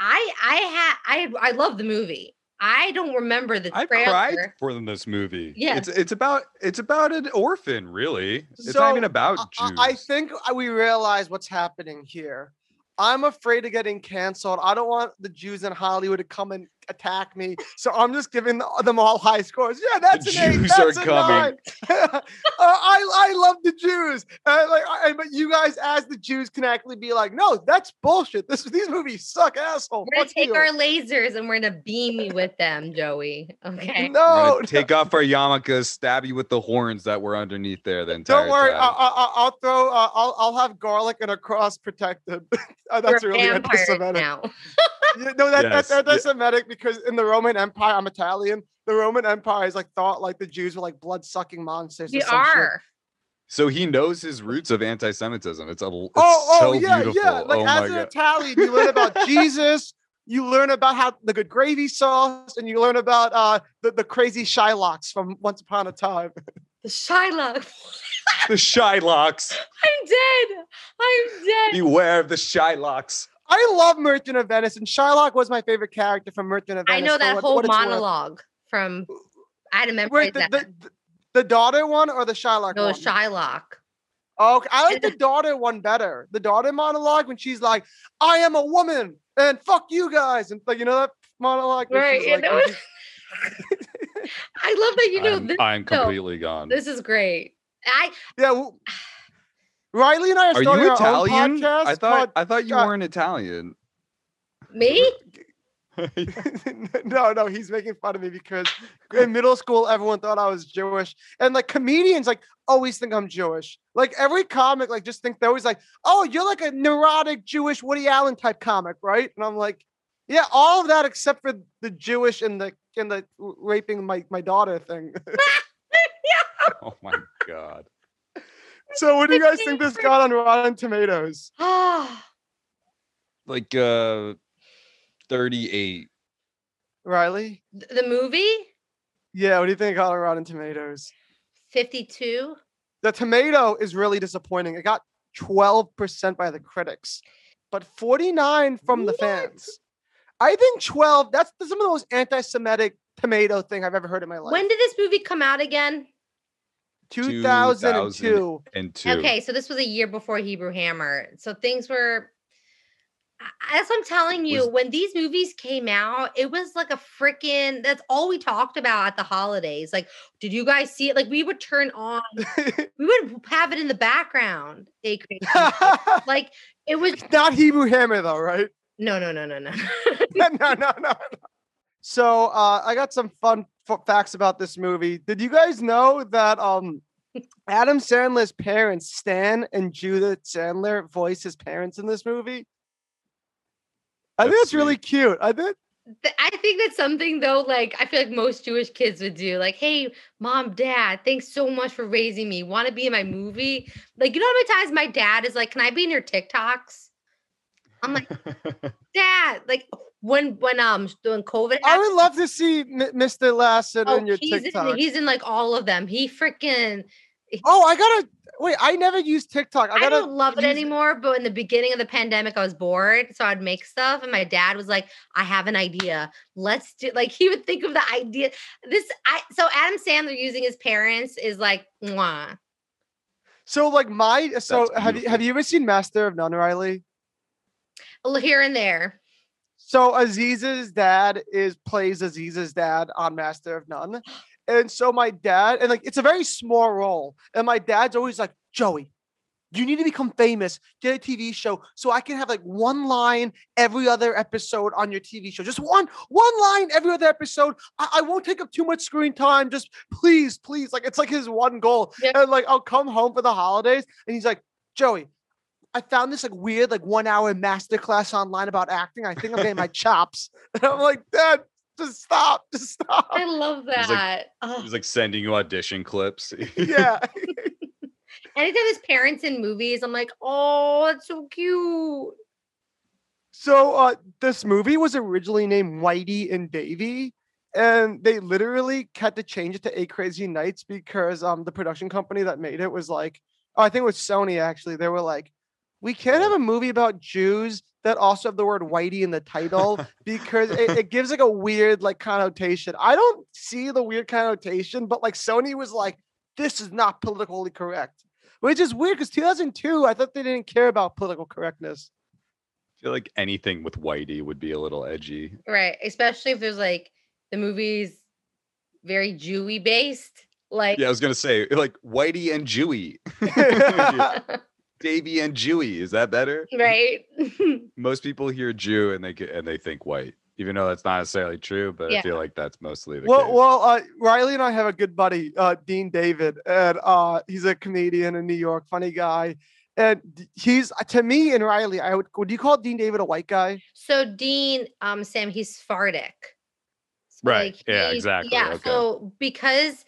I I had I I love the movie. I don't remember the I trailer. cried for in this movie. Yeah. it's it's about it's about an orphan, really. It's So, not even about I- Jews. I, I think we realize what's happening here. I'm afraid of getting canceled. I don't want the Jews in Hollywood to come and attack me. So I'm just giving them all high scores. Yeah, that's an eight. Jews are That's a coming. nine. uh, I I love the Jews. Uh, like, I, but you guys, as the Jews, can actually be like, no, that's bullshit. This these movies suck, asshole. We're gonna Fuck take you." our lasers and we're gonna beam you with them, Joey. Okay. We're no, take off our yarmulkes, stab you with the horns that were underneath there Then Don't worry, I, time. I, I- I'll throw. Uh, I'll I'll have garlic and a cross protected. Uh, That's We're really vampires anti-Semitic. now. Yeah, no, that, Yes, that's yeah. anti-Semitic because in the Roman Empire, I'm Italian. The Roman Empire is like thought like the Jews were like blood-sucking monsters. or We some shit. are. so he knows his roots of anti-Semitism. It's a it's Oh, so oh, yeah, beautiful. yeah. Like oh my as an god. Italian, you learn about Jesus. You learn about how the good gravy sauce, and you learn about uh the, the crazy Shylocks from Once Upon a Time. The Shylock. the Shylocks. I'm dead. I'm dead. Beware of the Shylocks. I love Merchant of Venice, and Shylock was my favorite character from Merchant of Venice. I know for that what- whole what it's worth. monologue from. I had to memorize Wait, the, that. the, the, the daughter one or the Shylock no, one? Shylock. Oh, okay. I like the daughter one better. The daughter monologue when she's like, "I am a woman and fuck you guys," and like you know that monologue. Right. she's you like, know? I love that you know I'm, this. I'm no, completely gone. This is great. I yeah. Well, Riley and I are, Are starting you our own Italian? podcast. I thought called- I thought you uh, weren't Italian. me. no, no, he's making fun of me because in middle school everyone thought I was Jewish, and like comedians like always think I'm Jewish. Like every comic like just think they're always like, "Oh, you're like a neurotic Jewish Woody Allen type comic, right?" And I'm like, "Yeah, all of that except for the Jewish and the and the raping my my daughter thing." Oh my god. So, what do you guys think this got on Rotten Tomatoes? Ah, Like uh 38. Riley? th- the movie Yeah, what do you think it got on Rotten Tomatoes? fifty-two. The tomato is really disappointing. It got 12% by the critics, but 49 from the fans. I think 12, that's some of the most anti-Semitic tomato thing I've ever heard in my life. When did this movie come out again? 2002. And. Okay, so this was a year before Hebrew Hammer. So things were I- As I'm telling you, Was- when these movies came out, it was like a freaking that's all we talked about at the holidays. Like, did you guys see it? Like, we would turn on, we would have it in the background. A Crazy like, it was Not Hebrew Hammer though, right? no, no, no, no, no. no, no, no, no. So uh, I got some fun f- facts about this movie. Did you guys know that um, Adam Sandler's parents, Stan and Judith Sandler, voice his parents in this movie? I think That's that's really cute. I think I think that's something though, like I feel like most Jewish kids would do. Like, hey, mom, dad, thanks so much for raising me. Want to be in my movie? Like, you know how many times my dad is like, Can I be in your TikToks? I'm like, Dad, like when when um when COVID I happened, would love to see M- Mr. Lassen oh, in your he's TikTok. in he's in like all of them. He freaking Oh, I gotta wait. I never used TikTok. I I, gotta. don't love it use- anymore, but in the beginning of the pandemic, I was bored, so I'd make stuff, and my dad was like, "I have an idea. Let's do." Like he would think of the idea. This, I so Adam Sandler using his parents is like, mwah. So like my so have you have you ever seen Master of None, Riley? A here and there. So Aziz's dad is plays Aziz's dad on Master of None. And so my dad, and like it's a very small role. And my dad's always like, Joey, you need to become famous, get a TV show so I can have like one line every other episode on your TV show. Just one, one line every other episode. I, I won't take up too much screen time. Just please, please. Like it's like his one goal. Yeah. And like I'll come home for the holidays and he's like, Joey, I found this like weird, like one hour masterclass online about acting. I think I'm getting my chops. And I'm like, Dad, just stop, just stop. I love He's like- that. Ugh. He's like sending you audition clips. yeah. Anytime his parents in movies, I'm like, oh, that's so cute. So uh this movie was originally named Whitey and Davy. And they literally had to change it to Eight Crazy Nights because um the production company that made it was like, oh, I think it was Sony actually. They were like, we can't have a movie about Jews that also have the word whitey in the title because it, it gives like a weird like connotation. I don't see the weird connotation, but like Sony was like, this is not politically correct. Which is weird because 2002, I thought they didn't care about political correctness. I feel like anything with Whitey would be a little edgy. Right. Especially if there's like the movie's very Jewy based. Like Yeah, I was gonna say like Whitey and Jewy, Davy and Jewy. Is that better? right. Most people hear Jew and they get, and they think white, even though that's not necessarily true. But I feel like that's mostly the Well, case. well, uh, Riley and I have a good buddy, uh, Dean David, and uh, he's a comedian in New York, funny guy. And he's to me and Riley. I would would you call Dean David a white guy? So Dean, um, Sam, he's Sephardic. So, Right. Yeah, he- exactly. Yeah. Okay. So because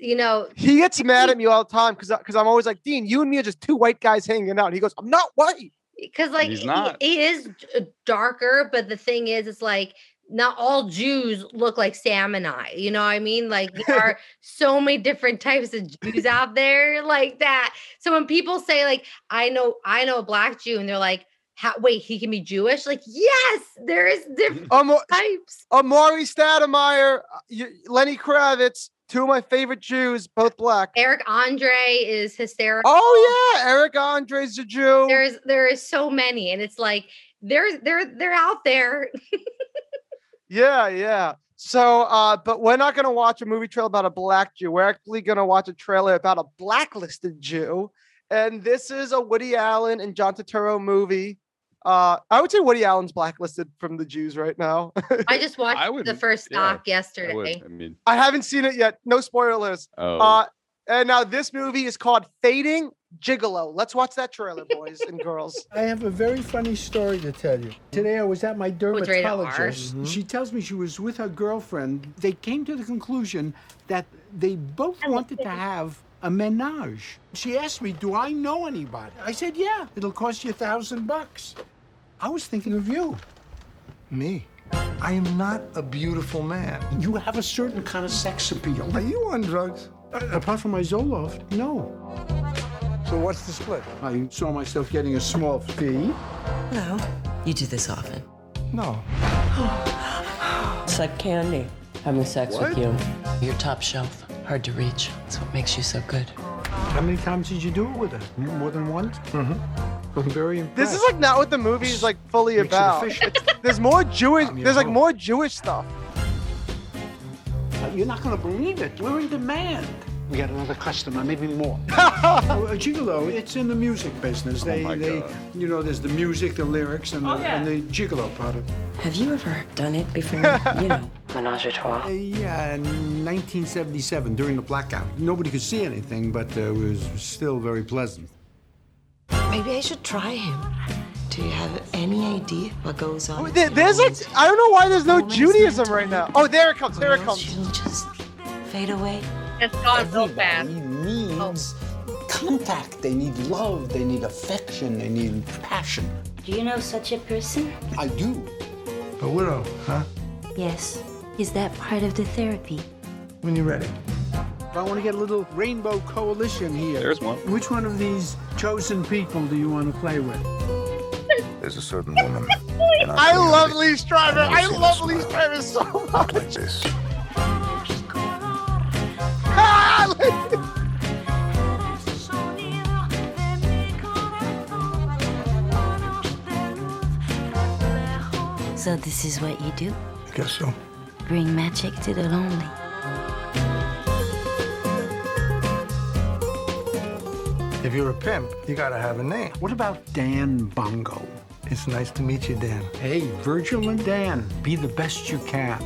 you know, He gets mad at me all the time because because I'm always like, Dean, you and me are just two white guys hanging out. And he goes, I'm not white. because like He's he- not. He, is uh, darker, but the thing is, it's like not all Jews look like Sam and I. You know what I mean? Like there are so many different types of Jews out there like that. So when people say like, I know, I know a black Jew, and they're like, How, wait, he can be Jewish? Like, yes, there is different Um, types. Amar'e Stoudemire, uh, Lenny Kravitz, two of my favorite Jews, both black. Eric Andre is hysterical. Oh yeah, Eric Andre's a Jew. There's there is so many, and it's like they're they're they're out there. Yeah, yeah. So, uh, but we're not gonna watch a movie trailer about a black Jew. We're actually gonna watch a trailer about a blacklisted Jew, and this is a Woody Allen and John Turturro movie. Uh, I would say Woody Allen's blacklisted from the Jews right now. I just watched I the wouldn't- first yeah, doc I yesterday. would. I mean, I haven't seen it yet. No spoilers. oh, Uh, and now this movie is called Fading Gigolo. Let's watch that trailer, boys and girls. I have a very funny story to tell you. Today I was at my it's rated R. dermatologist. She tells me she was with her girlfriend. They came to the conclusion that they both wanted to have a menage. She asked me, "Do I know anybody?" I said, "Yeah, it'll cost you a thousand bucks." I was thinking of you. Me? I am not a beautiful man. You have a certain kind of sex appeal. Are you on drugs? Uh, apart from my Zoloft, no. So what's the split? I saw myself getting a small fee. No. You do this often. No. It's like candy. Having sex What? with you. You're top shelf. Hard to reach. That's what makes you so good. How many times did you do it with her? More than once? Mm-hmm. I'm very impressed. This is like not what the movie is like fully Makes it about. official. It's- there's more Jewish. There's like more Jewish stuff. You're not going to believe it. We're in demand. We got another customer, maybe more. Oh, a gigolo, it's in the music business. They, my they, God. you know, there's the music, the lyrics, and, the, and the gigolo part of it. Have you ever done it before? you know, menage a trois. Uh, yeah, in 1977, during the blackout. Nobody could see anything, but uh, it was still very pleasant. Maybe I should try him. Do you have any idea what goes on? Oh, There- There's like I don't know why there's no Judaism right now. Oh, there it comes. There it comes. She'll just fade away. It's gone so fast. Everybody needs oh. contact. They need love. They need affection. They need passion. Do you know such a person? I do. A widow, huh? Yes. Is that part of the therapy? When you're ready. I want to get a little rainbow coalition here. There's one. Which one of these chosen people do you want to play with? There's a certain woman. and I love it. Liev Schreiber. I've I love smile Liev Schreiber so much. like this. So this is what you do? I guess so. Bring magic to the lonely. If you're a pimp, you gotta have a name. What about Dan Bongo? It's nice to meet you, Dan. Hey, Virgil and Dan, be the best you can.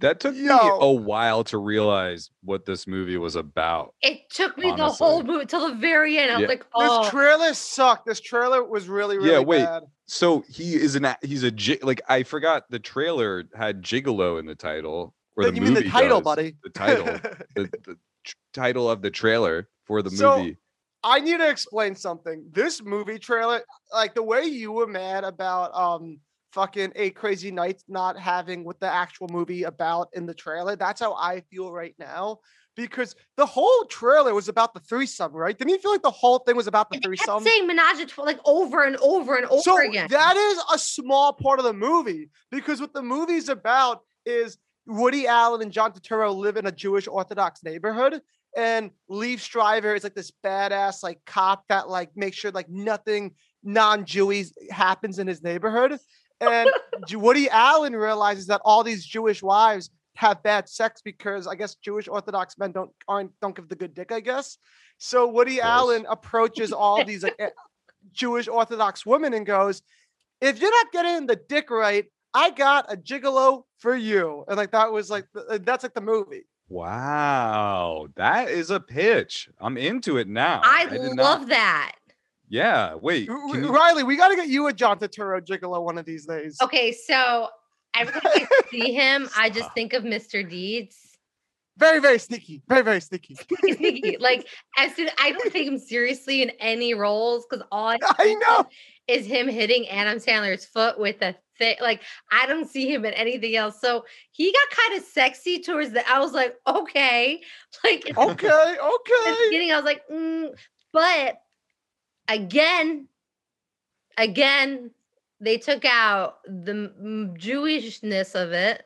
That took me a while to realize what this movie was about. It took me the whole movie till the very end. I was Yeah. like, oh, This trailer sucked. This trailer was really, really yeah, wait. bad. So he is an a- he's a like I forgot the trailer had gigolo in the title or the you mean the title, does. buddy? The title, the, the tr- title of the trailer for the So, movie. I need to explain something. This movie trailer, like the way you were mad about um fucking Eight Crazy Nights not having what the actual movie about in the trailer, that's how I feel right now. Because the whole trailer was about the threesome, right? Didn't you feel like the whole thing was about the they kept threesome? saying menage a trois like over and over and over so again. that is a small part of the movie because what the movie's about is Woody Allen and John Turturro live in a Jewish Orthodox neighborhood, and Liev Schreiber is like this badass like cop that like makes sure like nothing non-Jewish happens in his neighborhood. And Woody Allen realizes that all these Jewish wives have bad sex because I guess Jewish Orthodox men don't aren't don't give the good dick, I guess. So Woody Allen approaches all these like eh, Jewish Orthodox women and goes, "If you're not getting the dick right, I got a gigolo for you." And like that was like the- uh, that's like the movie. Wow, that is a pitch. I'm into it now. I, did love not- that. Yeah, wait. R- you- Riley, we got to get you a John Turturro gigolo one of these days. Okay, so every time I see him, I just think of Mr. Deeds. Very, very sneaky. Very, very sneaky. Sneaky. like as soon I don't take him seriously in any roles because all I, I know. is him hitting Adam Sandler's foot with a thing. Like I don't see him in anything else. So he got kind of sexy towards the. I was like, okay, like Okay, okay. beginning, I was like, mm. but again, again, they took out the Jewishness of it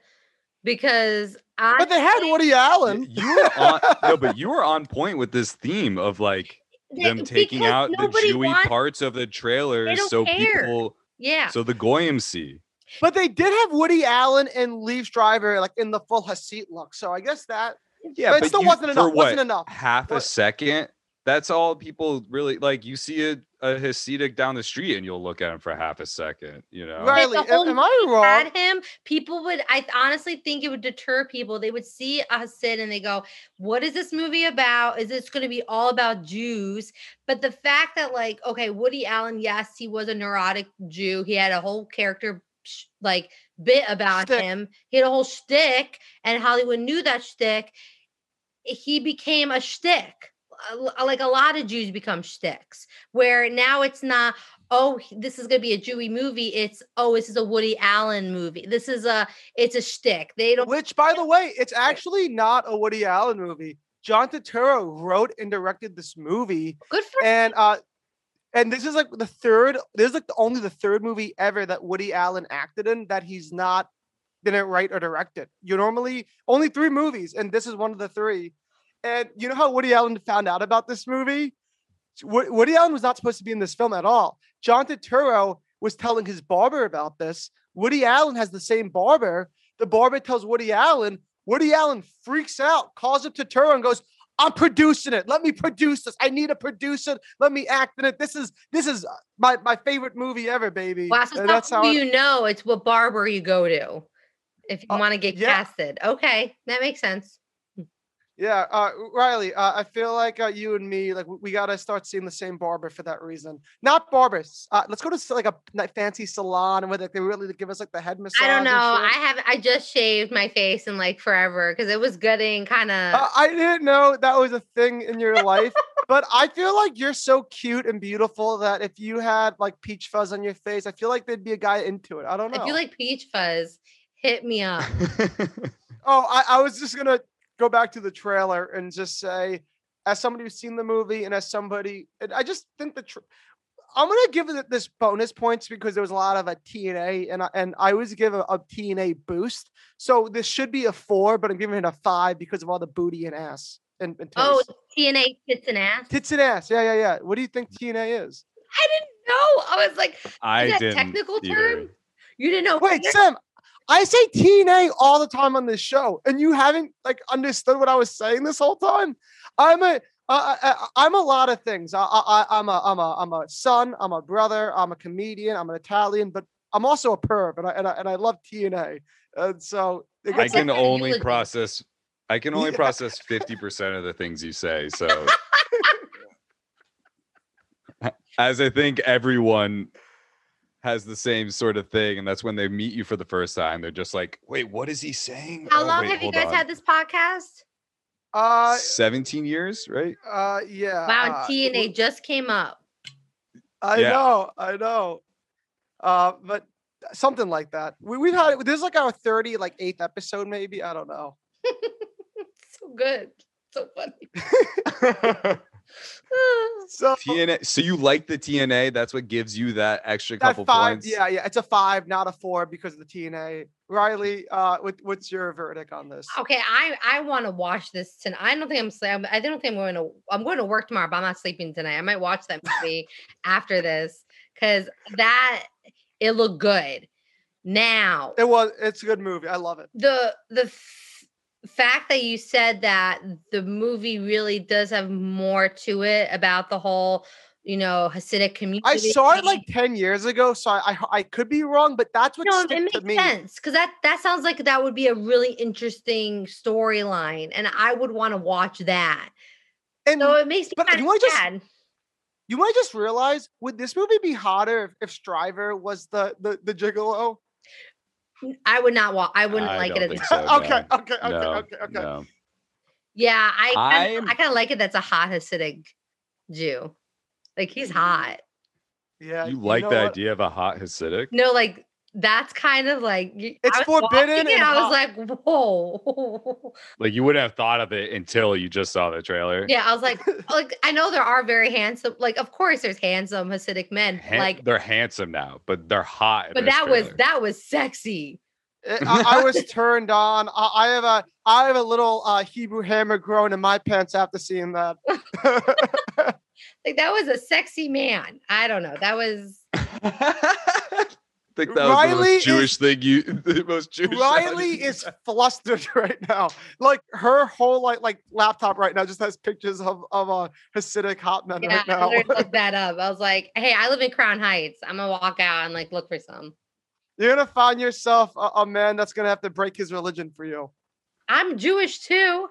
because I. But they had Woody Allen. You were on no, but you were on point with this theme of like They- them taking out the nobody Jewy wants- parts of the trailers don't so care. people Yeah. so the goyim see. But they did have Woody Allen and Liev Schreiber like in the full Hasid look. So I guess that Yeah, but it still you- wasn't for enough. what, Wasn't enough. Half a second. That's all people really like. You see a, a Hasidic down the street and you'll look at him for half a second. You know, Right. Riley, the whole am I wrong? Had him, people would. I honestly think it would deter people. They would see a Hasid and they go, "What is this movie about? Is this going to be all about Jews?" But the fact that, like, okay, Woody Allen, yes, he was a neurotic Jew. He had a whole character like bit about Shtick. him. He had a whole shtick, and Hollywood knew that shtick. He became a shtick. L- Like a lot of Jews become shticks, where now it's not oh, this is gonna be a Jewy movie. It's oh, this is a Woody Allen movie. This is a it's a shtick. They don't Which, by the way, it's actually not a Woody Allen movie. John Turturro wrote and directed this movie, good for and uh, and this is like the third. This is like the only the third movie ever that Woody Allen acted in that he's not didn't write or direct it. You normally only three movies, and this is one of the three. And you know how Woody Allen found out about this movie? Woody Allen was not supposed to be in this film at all. John Turturro was telling his barber about this. Woody Allen has the same barber. The barber tells Woody Allen. Woody Allen freaks out, calls up Turturro and goes, "I'm producing it. Let me produce this. I need a producer. Let me act in it. This is this is uh, my my favorite movie ever, baby." Wow, so that's how you know it's what barber you go to if you Uh, want to get yeah. casted. Okay, that makes sense. Yeah, uh, Riley, uh, I feel like uh, you and me, like we- we gotta start seeing the same barber for that reason. Not barbers. Uh, let's go to like a ni- fancy salon and where like, they really give us like the head massage. I don't know. I have I just shaved my face in like forever because it was getting kind of Uh, I didn't know that was a thing in your life, but I feel like you're so cute and beautiful that if you had like peach fuzz on your face, I feel like there'd be a guy into it. I don't know. if you like peach fuzz, hit me up. Oh, I, I was just gonna go back to the trailer and just say, as somebody who's seen the movie and as somebody, and I just think the. Tr- I'm gonna give it this bonus points because there was a lot of a TNA, and I, and I always give a, a TNA boost. So this should be a four, but I'm giving it a five because of all the booty and ass and, and Oh, tits. TNA tits and ass. tits and ass. Yeah, yeah, yeah. What do you think TNA is? I didn't know. I was like, I is that didn't technical either. term? You didn't know. Wait. Sam. I say TNA all the time on this show, and you haven't like understood what I was saying this whole time. I'm a uh, I, I'm a lot of things. I, I, I'm a I'm a I'm a son. I'm a brother. I'm a comedian. I'm an Italian, but I'm also a perv, and I and I, and I love TNA. And so it I can like- only process. I can only Yeah. process fifty percent of the things you say. So, as I think everyone has the same sort of thing, and that's when they meet you for the first time, they're just like, "Wait, what is he saying?" How Oh, long wait, have you guys on. had this podcast? Uh, Seventeen years, right? uh, yeah. Wow, uh, and TNA just came up. I Yeah. know, I know. Uh, but something like that. We, we've had this is like our 30, like eighth episode, maybe. I don't know. So good. So funny. So TNA. So you like the TNA? That's what gives you that extra that couple five, points. yeah, yeah, it's a five, not a four because of the TNA. Riley, uh, what, what's your verdict on this? Okay, I I want to watch this tonight. I don't think I'm sleeping. I don't think I'm going to. I'm going to work tomorrow, but I'm not sleeping tonight. I might watch that movie after this because that it looked good. Now It was. It's a good movie. I love it. the the f- fact that you said that the movie really does have more to it about the whole you know Hasidic community. I saw it like ten years ago, so I I, I could be wrong, but that's what no, it makes to me. sense because that that sounds like that would be a really interesting storyline, and I would want to watch that. And so it makes me but you wanna just- sad. You might just realize would this movie be hotter if, if Schreiber was the the the gigolo? I would not watch. I wouldn't I like it don't as so, okay, no. okay, okay, No, okay, okay. no. Yeah, I kinda, I'm- kind of like it. That's a hot Hasidic Jew. Like he's mm-hmm. hot. Yeah, You like the what? idea of a hot Hasidic? No, like that's kind of like It's I was forbidden it, and I was hot. like, whoa. Like you wouldn't have thought of it until you just saw the trailer. yeah, I was like, like I know there are very handsome. Like, of course, there's handsome Hasidic men. Han- like, they're handsome now, but they're hot. but this that was that was sexy. Eh, I, I was turned on. I, I have a I have a little uh, Hebrew hammer growing in my pants after seeing that. Like that was a sexy man. I don't know. That was I think that was the Riley most is- Jewish thing you, the most Jewish. Riley thing. is flustered right now. Like her whole like like laptop right now just has pictures of of a Hasidic hot men yeah. right now. literally looked that up. I was like, hey, I live in Crown Heights. I'm gonna walk out and like look for some. You're gonna find yourself a, a man that's gonna have to break his religion for you. I'm Jewish too.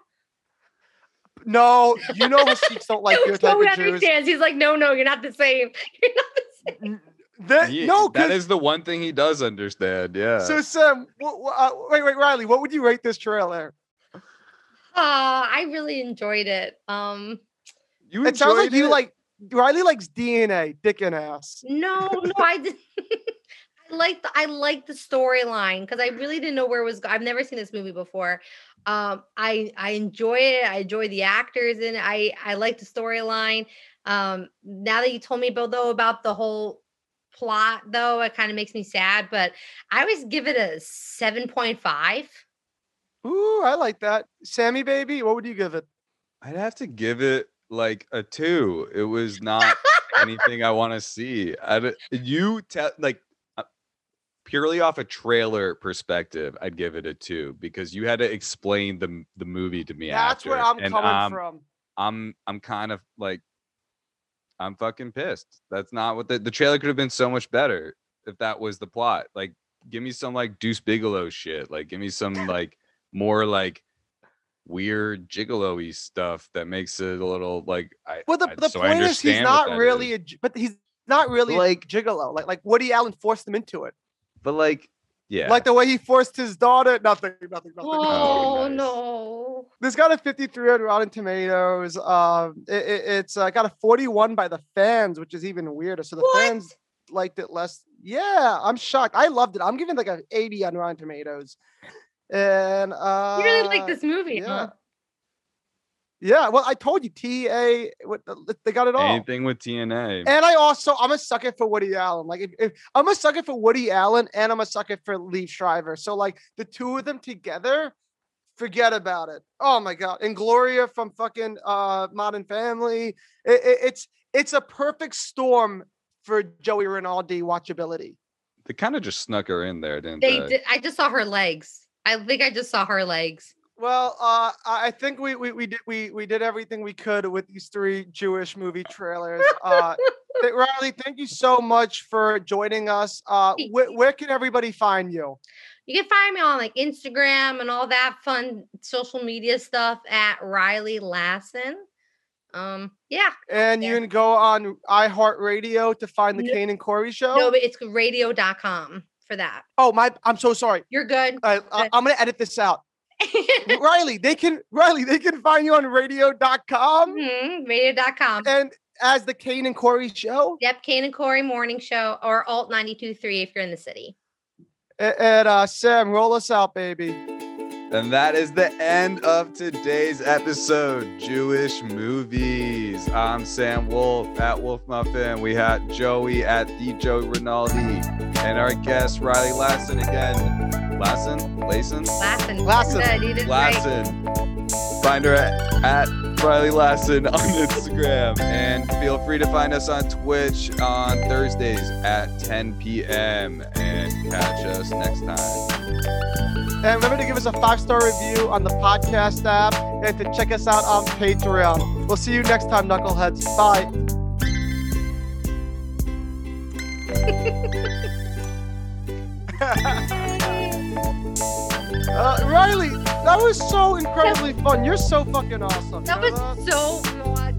No, you know Hasidics don't like your type of Jews. understands. He's like, no, no, you're not the same. You're not the same. That- He- no, that 'cause- is the one thing he does understand. Yeah. So Sam, wh- wh- uh, wait, wait, Riley, what would you rate this trailer? Uh, I really enjoyed it. Um, you It sounds like enjoyed you like Riley likes DNA, dick and ass. no, no, I did. I like the I like the storyline because I really didn't know where it was. Go- I've never seen this movie before. Um, I I enjoy it. I enjoy the actors and. I I like the storyline. Um, now that you told me about though about the whole plot though, it kind of makes me sad. But I always give it a seven point five. Ooh, I like that. Sammy baby, what would you give it? I'd have to give it like a two. It was not anything I want to see. I d- you tell like uh, purely off a trailer perspective, I'd give it a two because you had to explain the the movie to me That's after. where I'm and, coming um, from. I'm I'm kind of like I'm fucking pissed. That's not what the the trailer could have been so much better if that was the plot. Like give me some like Deuce Bigalow shit. Like give me some like more like weird gigolo-y stuff that makes it a little like I Well, the, I- the so point is he's not really is. a, but he's not really Like- gigolo. Like like Woody Allen forced him into it. but like yeah. Like the way he forced his daughter. Nothing, nothing, nothing. Oh, nice. no. This got a 53 on Rotten Tomatoes. Um, it, it- it's uh, got a 41 by the fans, which is even weirder. So the What? fans liked it less. Yeah, I'm shocked. I loved it. I'm giving like a 80 on Rotten Tomatoes. And uh, You really like this movie, yeah. huh? Yeah, well, I told you, TA, what they got it all. Anything with TNA. And I also, I'm a sucker for Woody Allen. Like, if, if I'm a sucker for Woody Allen, and I'm a sucker for Liev Schreiber. So, like, the two of them together, forget about it. Oh my god! And Gloria from fucking uh, Modern Family. It, it- it's it's a perfect storm for Joey Rinaldi watchability. They kind of just snuck her in there, didn't They they? did. I just saw her legs. I think I just saw her legs. Well, uh, I think we, we we did we we did everything we could with these three Jewish movie trailers. Uh, Riley, thank you so much for joining us. Uh, wh- where can everybody find you? You can find me on like Instagram and all that fun social media stuff at Riley Lassen. Um, yeah. And you can go on iHeartRadio to find the No- Kane and Corey show. No, but it's radio.com for that. oh my, I'm so sorry. You're good. I, I, I'm gonna edit this out. Riley, they can Riley, they can find you on radio.com Mhm, radio.com. and as the Kane and Corey show. Yep, Kane and Corey morning show or alt 92.3 if you're in the city. A- And uh, Sam, roll us out, baby. And that is the end of today's episode, Jewish Movies. I'm Sam Wolf at Wolf Muffin. We had Joey at the Joe Rinaldi. And our guest, Riley Lassen again. Lassen? Lassen? Lassen. Lassen. Good, you did great. Lassen. Find her at, at Riley Lassen on Instagram. And feel free to find us on Twitch on Thursdays at 10 p.m. And catch us next time. And remember to give us a five star review on the podcast app and to check us out on Patreon. We'll see you next time, Knuckleheads. Bye. uh, Riley, that was so incredibly fun. You're so fucking awesome. That was so much